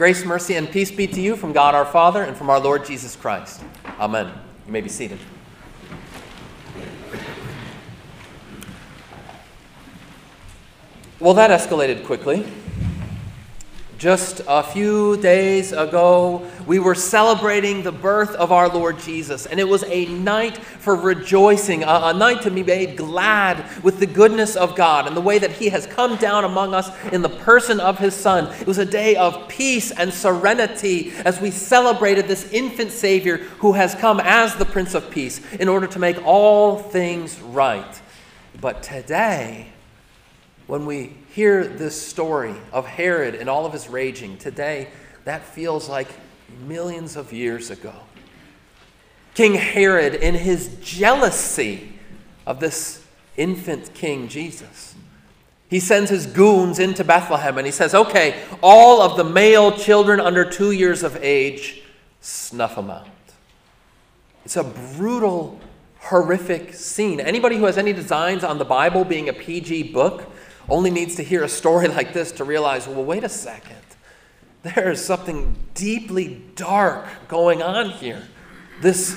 Grace, mercy, and peace be to you from God our Father and from our Lord Jesus Christ. Amen. You may be seated. Well, that escalated quickly. Just a few days ago, we were celebrating the birth of our Lord Jesus, and it was a night for rejoicing, a, a, night to be made glad with the goodness of God and the way that He has come down among us in the person of His Son. It was a day of peace and serenity as we celebrated this infant Savior who has come as the Prince of Peace in order to make all things right. But today, when we hear this story of Herod and all of his raging today, that feels like millions of years ago. King Herod, in his jealousy of this infant king Jesus, he sends his goons into Bethlehem and he says, Okay, all of the male children under two years of age, snuff them out. It's a brutal, horrific scene. Anybody who has any designs on the Bible being a PG book, only needs to hear a story like this to realize well, wait a second. There is something deeply dark going on here. This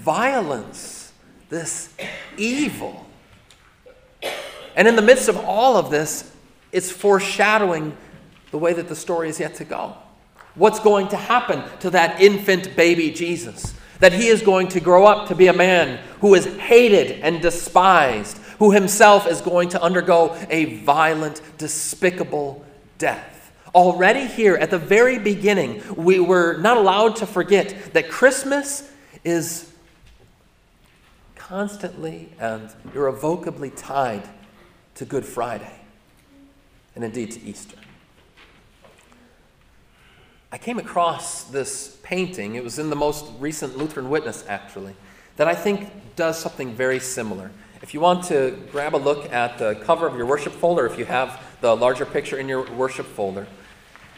violence, this evil. And in the midst of all of this, it's foreshadowing the way that the story is yet to go. What's going to happen to that infant baby Jesus? That he is going to grow up to be a man who is hated and despised, who himself is going to undergo a violent, despicable death. Already here at the very beginning, we were not allowed to forget that Christmas is constantly and irrevocably tied to Good Friday and indeed to Easter. I came across this painting, it was in the most recent Lutheran Witness actually, that I think does something very similar. If you want to grab a look at the cover of your worship folder, if you have the larger picture in your worship folder,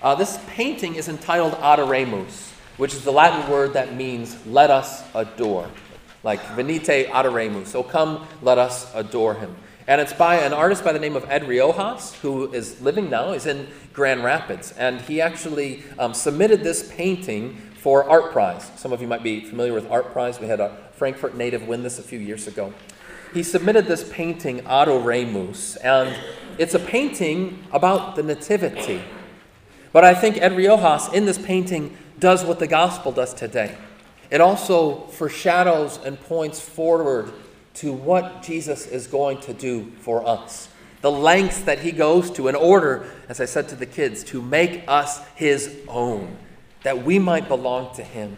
uh, this painting is entitled Adoremus, which is the Latin word that means let us adore. Like venite adoremus. So come, let us adore him. And it's by an artist by the name of Ed Riojas, who is living now. He's in Grand Rapids. And he actually um, submitted this painting for Art Prize. Some of you might be familiar with Art Prize. We had a Frankfurt native win this a few years ago he submitted this painting, Adoremus, and it's a painting about the Nativity. But I think Ed Riojas in this painting does what the gospel does today. It also foreshadows and points forward to what Jesus is going to do for us. The lengths that he goes to in order, as I said to the kids, to make us his own, that we might belong to him.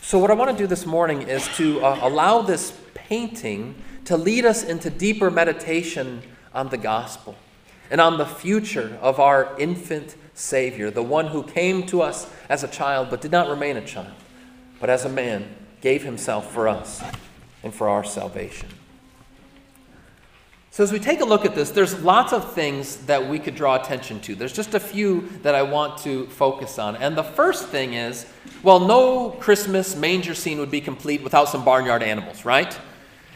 So, what I want to do this morning is to uh, allow this painting to lead us into deeper meditation on the gospel and on the future of our infant Savior, the one who came to us as a child but did not remain a child, but as a man gave himself for us and for our salvation. So, as we take a look at this, there's lots of things that we could draw attention to. There's just a few that I want to focus on. And the first thing is well, no Christmas manger scene would be complete without some barnyard animals, right?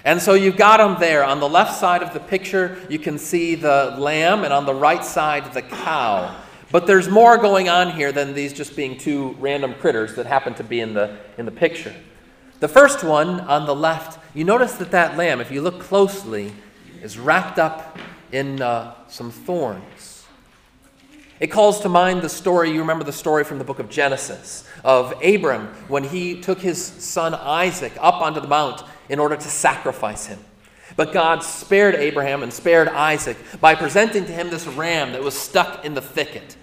And so you've got them there. On the left side of the picture, you can see the lamb, and on the right side, the cow. But there's more going on here than these just being two random critters that happen to be in the, in the picture. The first one on the left, you notice that that lamb, if you look closely, is wrapped up in uh, some thorns. It calls to mind the story, you remember the story from the book of Genesis, of Abram when he took his son Isaac up onto the mount in order to sacrifice him. But God spared Abraham and spared Isaac by presenting to him this ram that was stuck in the thicket.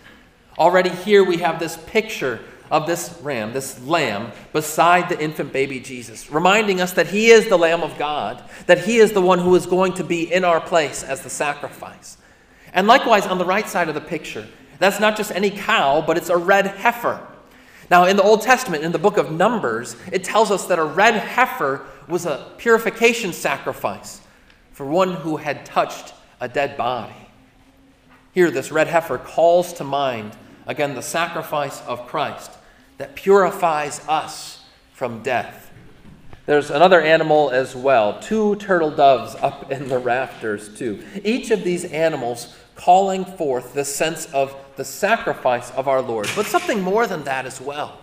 Already here we have this picture of this ram, this lamb, beside the infant baby Jesus, reminding us that he is the Lamb of God, that he is the one who is going to be in our place as the sacrifice. And likewise, on the right side of the picture, that's not just any cow, but it's a red heifer. Now, in the Old Testament, in the book of Numbers, it tells us that a red heifer was a purification sacrifice for one who had touched a dead body. Here, this red heifer calls to mind, again, the sacrifice of Christ that purifies us from death. There's another animal as well, two turtle doves up in the rafters, too. Each of these animals calling forth the sense of the sacrifice of our Lord, but something more than that as well.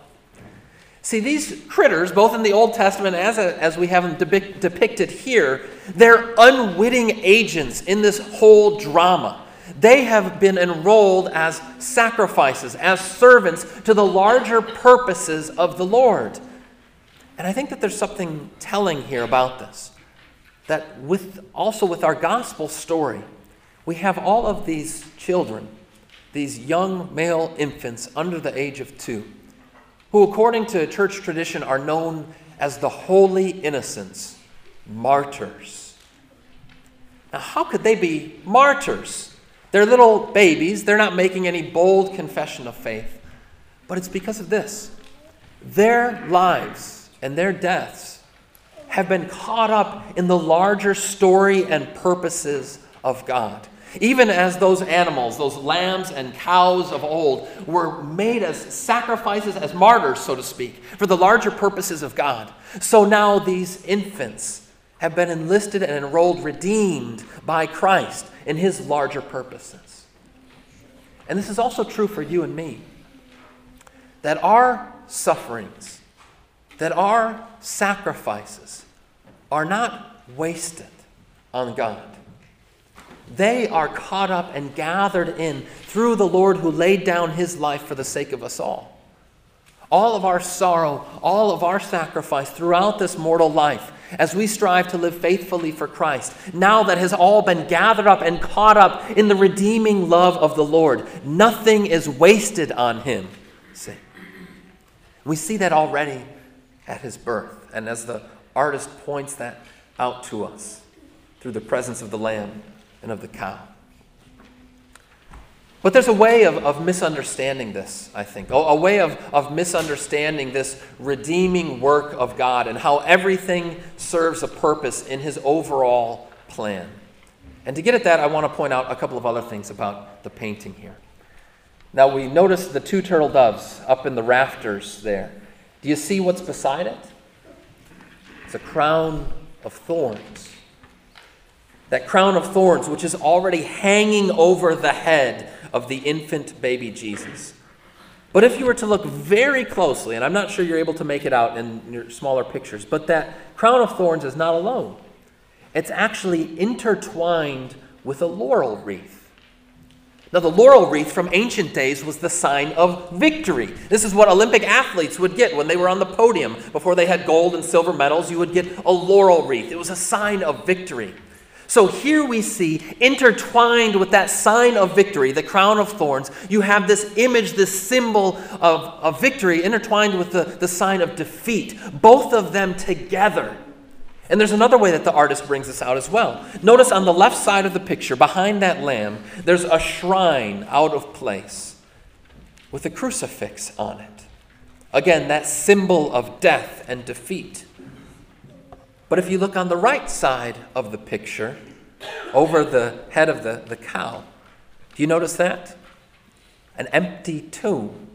See, these critters, both in the Old Testament as, as we have them depicted here, they're unwitting agents in this whole drama. They have been enrolled as sacrifices, as servants to the larger purposes of the Lord. And I think that there's something telling here about this. That with also with our gospel story, we have all of these children, these young male infants under the age of two who, according to church tradition, are known as the holy innocents, martyrs. Now, how could they be martyrs? They're little babies, they're not making any bold confession of faith. But it's because of this their lives and their deaths have been caught up in the larger story and purposes of God. Even as those animals, those lambs and cows of old, were made as sacrifices, as martyrs, so to speak, for the larger purposes of God, so now these infants have been enlisted and enrolled, redeemed by Christ in his larger purposes. And this is also true for you and me that our sufferings, that our sacrifices are not wasted on God. They are caught up and gathered in through the Lord who laid down his life for the sake of us all. All of our sorrow, all of our sacrifice throughout this mortal life, as we strive to live faithfully for Christ, now that has all been gathered up and caught up in the redeeming love of the Lord, nothing is wasted on him. See? We see that already at his birth, and as the artist points that out to us through the presence of the Lamb and of the cow. But there's a way of, of misunderstanding this, I think, a, a way of, of misunderstanding this redeeming work of God and how everything serves a purpose in His overall plan. And to get at that, I want to point out a couple of other things about the painting here. Now, we notice the two turtle doves up in the rafters there. Do you see what's beside it? It's a crown of thorns that crown of thorns, which is already hanging over the head of the infant baby Jesus. But if you were to look very closely, and I'm not sure you're able to make it out in your smaller pictures, but that crown of thorns is not alone. It's actually intertwined with a laurel wreath. Now, the laurel wreath from ancient days was the sign of victory. This is what Olympic athletes would get when they were on the podium. Before they had gold and silver medals, you would get a laurel wreath. It was a sign of victory. So here we see, intertwined with that sign of victory, the crown of thorns, you have this image, this symbol of, of victory, intertwined with the, the sign of defeat, both of them together. And there's another way that the artist brings this out as well. Notice on the left side of the picture, behind that lamb, there's a shrine out of place with a crucifix on it. Again, that symbol of death and defeat. But if you look on the right side of the picture, over the head of the, the cow, do you notice that? An empty tomb.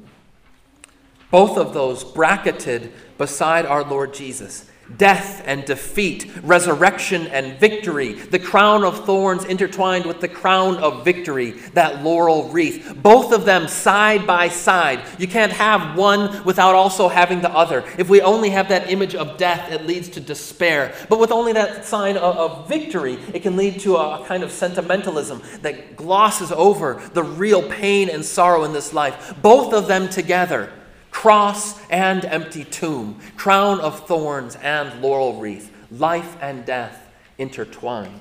Both of those bracketed beside our Lord Jesus death and defeat, resurrection and victory, the crown of thorns intertwined with the crown of victory, that laurel wreath. Both of them side by side. You can't have one without also having the other. If we only have that image of death, it leads to despair. But with only that sign of, of victory, it can lead to a kind of sentimentalism that glosses over the real pain and sorrow in this life. Both of them together cross and empty tomb, crown of thorns and laurel wreath, life and death intertwined.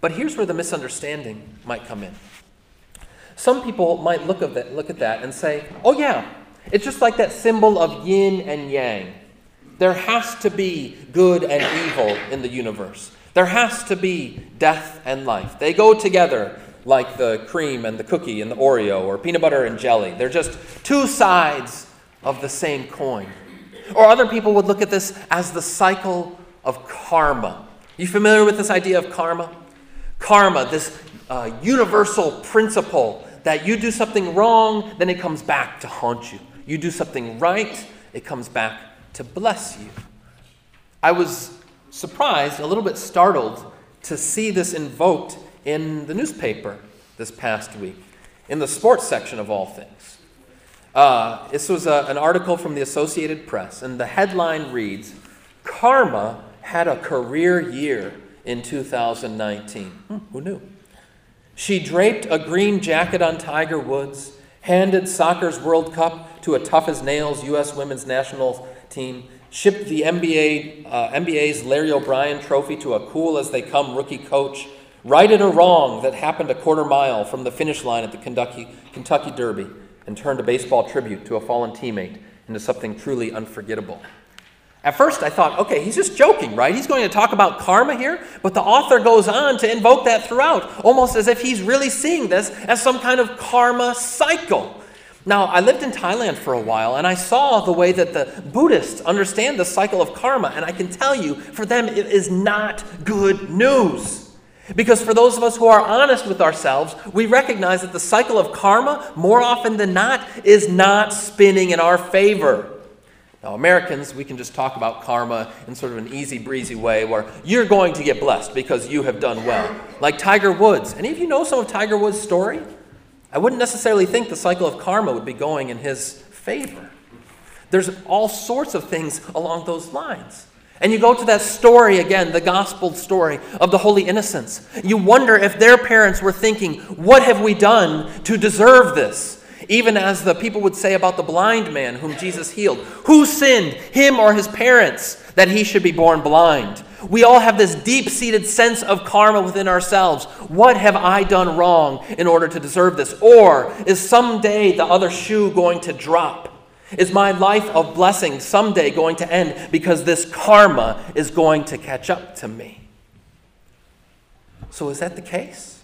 But here's where the misunderstanding might come in. Some people might look at that, look at that and say, oh, yeah, it's just like that symbol of yin and yang. There has to be good and evil in the universe. There has to be death and life. They go together like the cream and the cookie and the Oreo or peanut butter and jelly. They're just two sides of the same coin. Or other people would look at this as the cycle of karma. You familiar with this idea of karma? Karma, this uh, universal principle that you do something wrong, then it comes back to haunt you. You do something right, it comes back to bless you. I was surprised, a little bit startled, to see this invoked in the newspaper this past week in the sports section of all things. Uh, this was a, an article from the Associated Press, and the headline reads Karma had a career year in 2019. Hmm, who knew? She draped a green jacket on Tiger Woods, handed soccer's World Cup to a tough as nails U.S. women's national team, shipped the NBA, uh, NBA's Larry O'Brien trophy to a cool as they come rookie coach, righted a wrong that happened a quarter mile from the finish line at the Kentucky, Kentucky Derby, and turned a baseball tribute to a fallen teammate into something truly unforgettable. At first, I thought, okay, he's just joking, right? He's going to talk about karma here, but the author goes on to invoke that throughout, almost as if he's really seeing this as some kind of karma cycle. Now, I lived in Thailand for a while, and I saw the way that the Buddhists understand the cycle of karma, and I can tell you, for them, it is not good news. Because for those of us who are honest with ourselves, we recognize that the cycle of karma, more often than not, is not spinning in our favor. Now, Americans, we can just talk about karma in sort of an easy breezy way where you're going to get blessed because you have done well. Like Tiger Woods. Any of you know some of Tiger Woods' story? I wouldn't necessarily think the cycle of karma would be going in his favor. There's all sorts of things along those lines. And you go to that story again, the gospel story of the holy innocents. You wonder if their parents were thinking, What have we done to deserve this? Even as the people would say about the blind man whom Jesus healed Who sinned, him or his parents, that he should be born blind? We all have this deep seated sense of karma within ourselves. What have I done wrong in order to deserve this? Or is someday the other shoe going to drop? Is my life of blessing someday going to end because this karma is going to catch up to me? So, is that the case?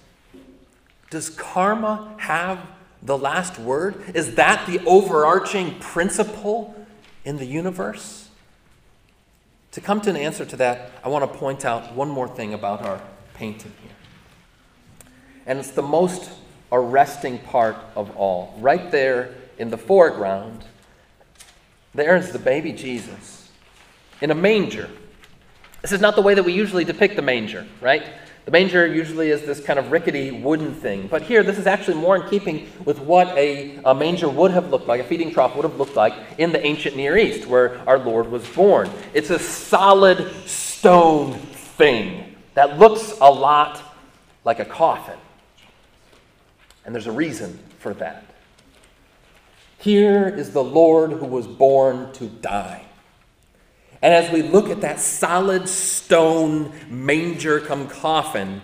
Does karma have the last word? Is that the overarching principle in the universe? To come to an answer to that, I want to point out one more thing about our painting here. And it's the most arresting part of all. Right there in the foreground, there is the baby Jesus in a manger. This is not the way that we usually depict the manger, right? The manger usually is this kind of rickety wooden thing, but here this is actually more in keeping with what a, a, manger would have looked like, a feeding trough would have looked like in the ancient Near East where our Lord was born. It's a solid stone thing that looks a lot like a coffin. And there's a reason for that. Here is the Lord who was born to die. And as we look at that solid stone manger come coffin,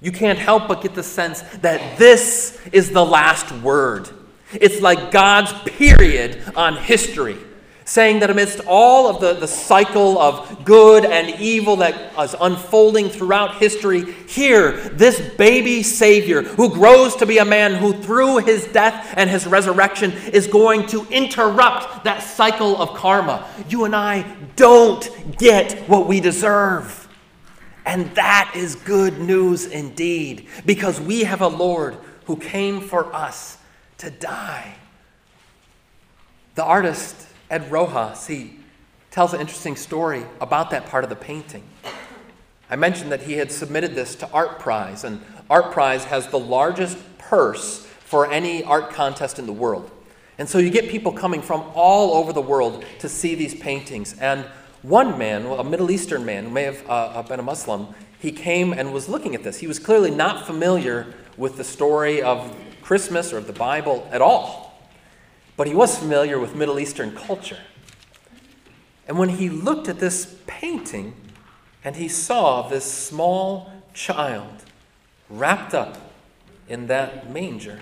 you can't help but get the sense that this is the last word. It's like God's period on history saying that amidst all of the, the cycle of good and evil that is unfolding throughout history, here, this baby Savior who grows to be a man who, through his death and his resurrection, is going to interrupt that cycle of karma. You and I don't get what we deserve. And that is good news indeed, because we have a Lord who came for us to die. The artist Ed Riojas, he tells an interesting story about that part of the painting. I mentioned that he had submitted this to Art Prize, and Art Prize has the largest purse for any art contest in the world. And so you get people coming from all over the world to see these paintings. And one man, a Middle Eastern man who may have uh, uh been a Muslim, he came and was looking at this. He was clearly not familiar with the story of Christmas or of the Bible at all but he was familiar with Middle Eastern culture. And when he looked at this painting and he saw this small child wrapped up in that manger,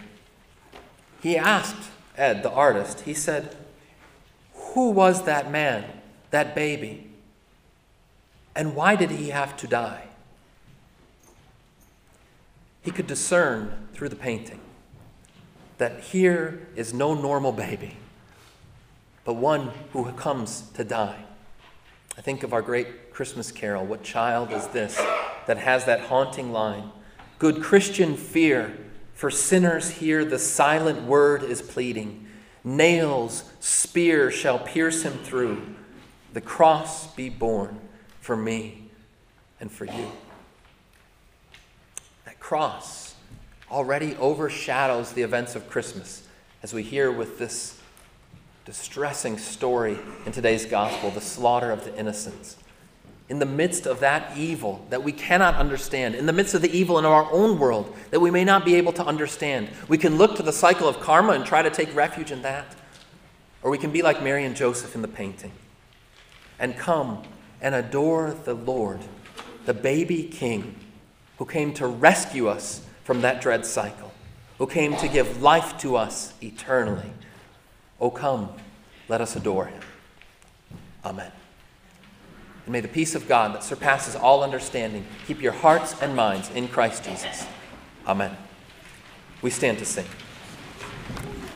he asked Ed, the artist, he said, Who was that man, that baby? And why did he have to die? He could discern through the painting that here is no normal baby, but one who comes to die. I think of our great Christmas carol, What Child is This? that has that haunting line Good Christian fear, for sinners here the silent word is pleading. Nails, spear shall pierce him through. The cross be borne for me and for you. That cross already overshadows the events of Christmas as we hear with this distressing story in today's gospel the slaughter of the innocents. In the midst of that evil that we cannot understand, in the midst of the evil in our own world that we may not be able to understand, we can look to the cycle of karma and try to take refuge in that. Or we can be like Mary and Joseph in the painting and come and adore the Lord, the baby king who came to rescue us from that dread cycle, who came to give life to us eternally. Oh, come, let us adore him. Amen. And may the peace of God that surpasses all understanding keep your hearts and minds in Christ Jesus. Amen. We stand to sing.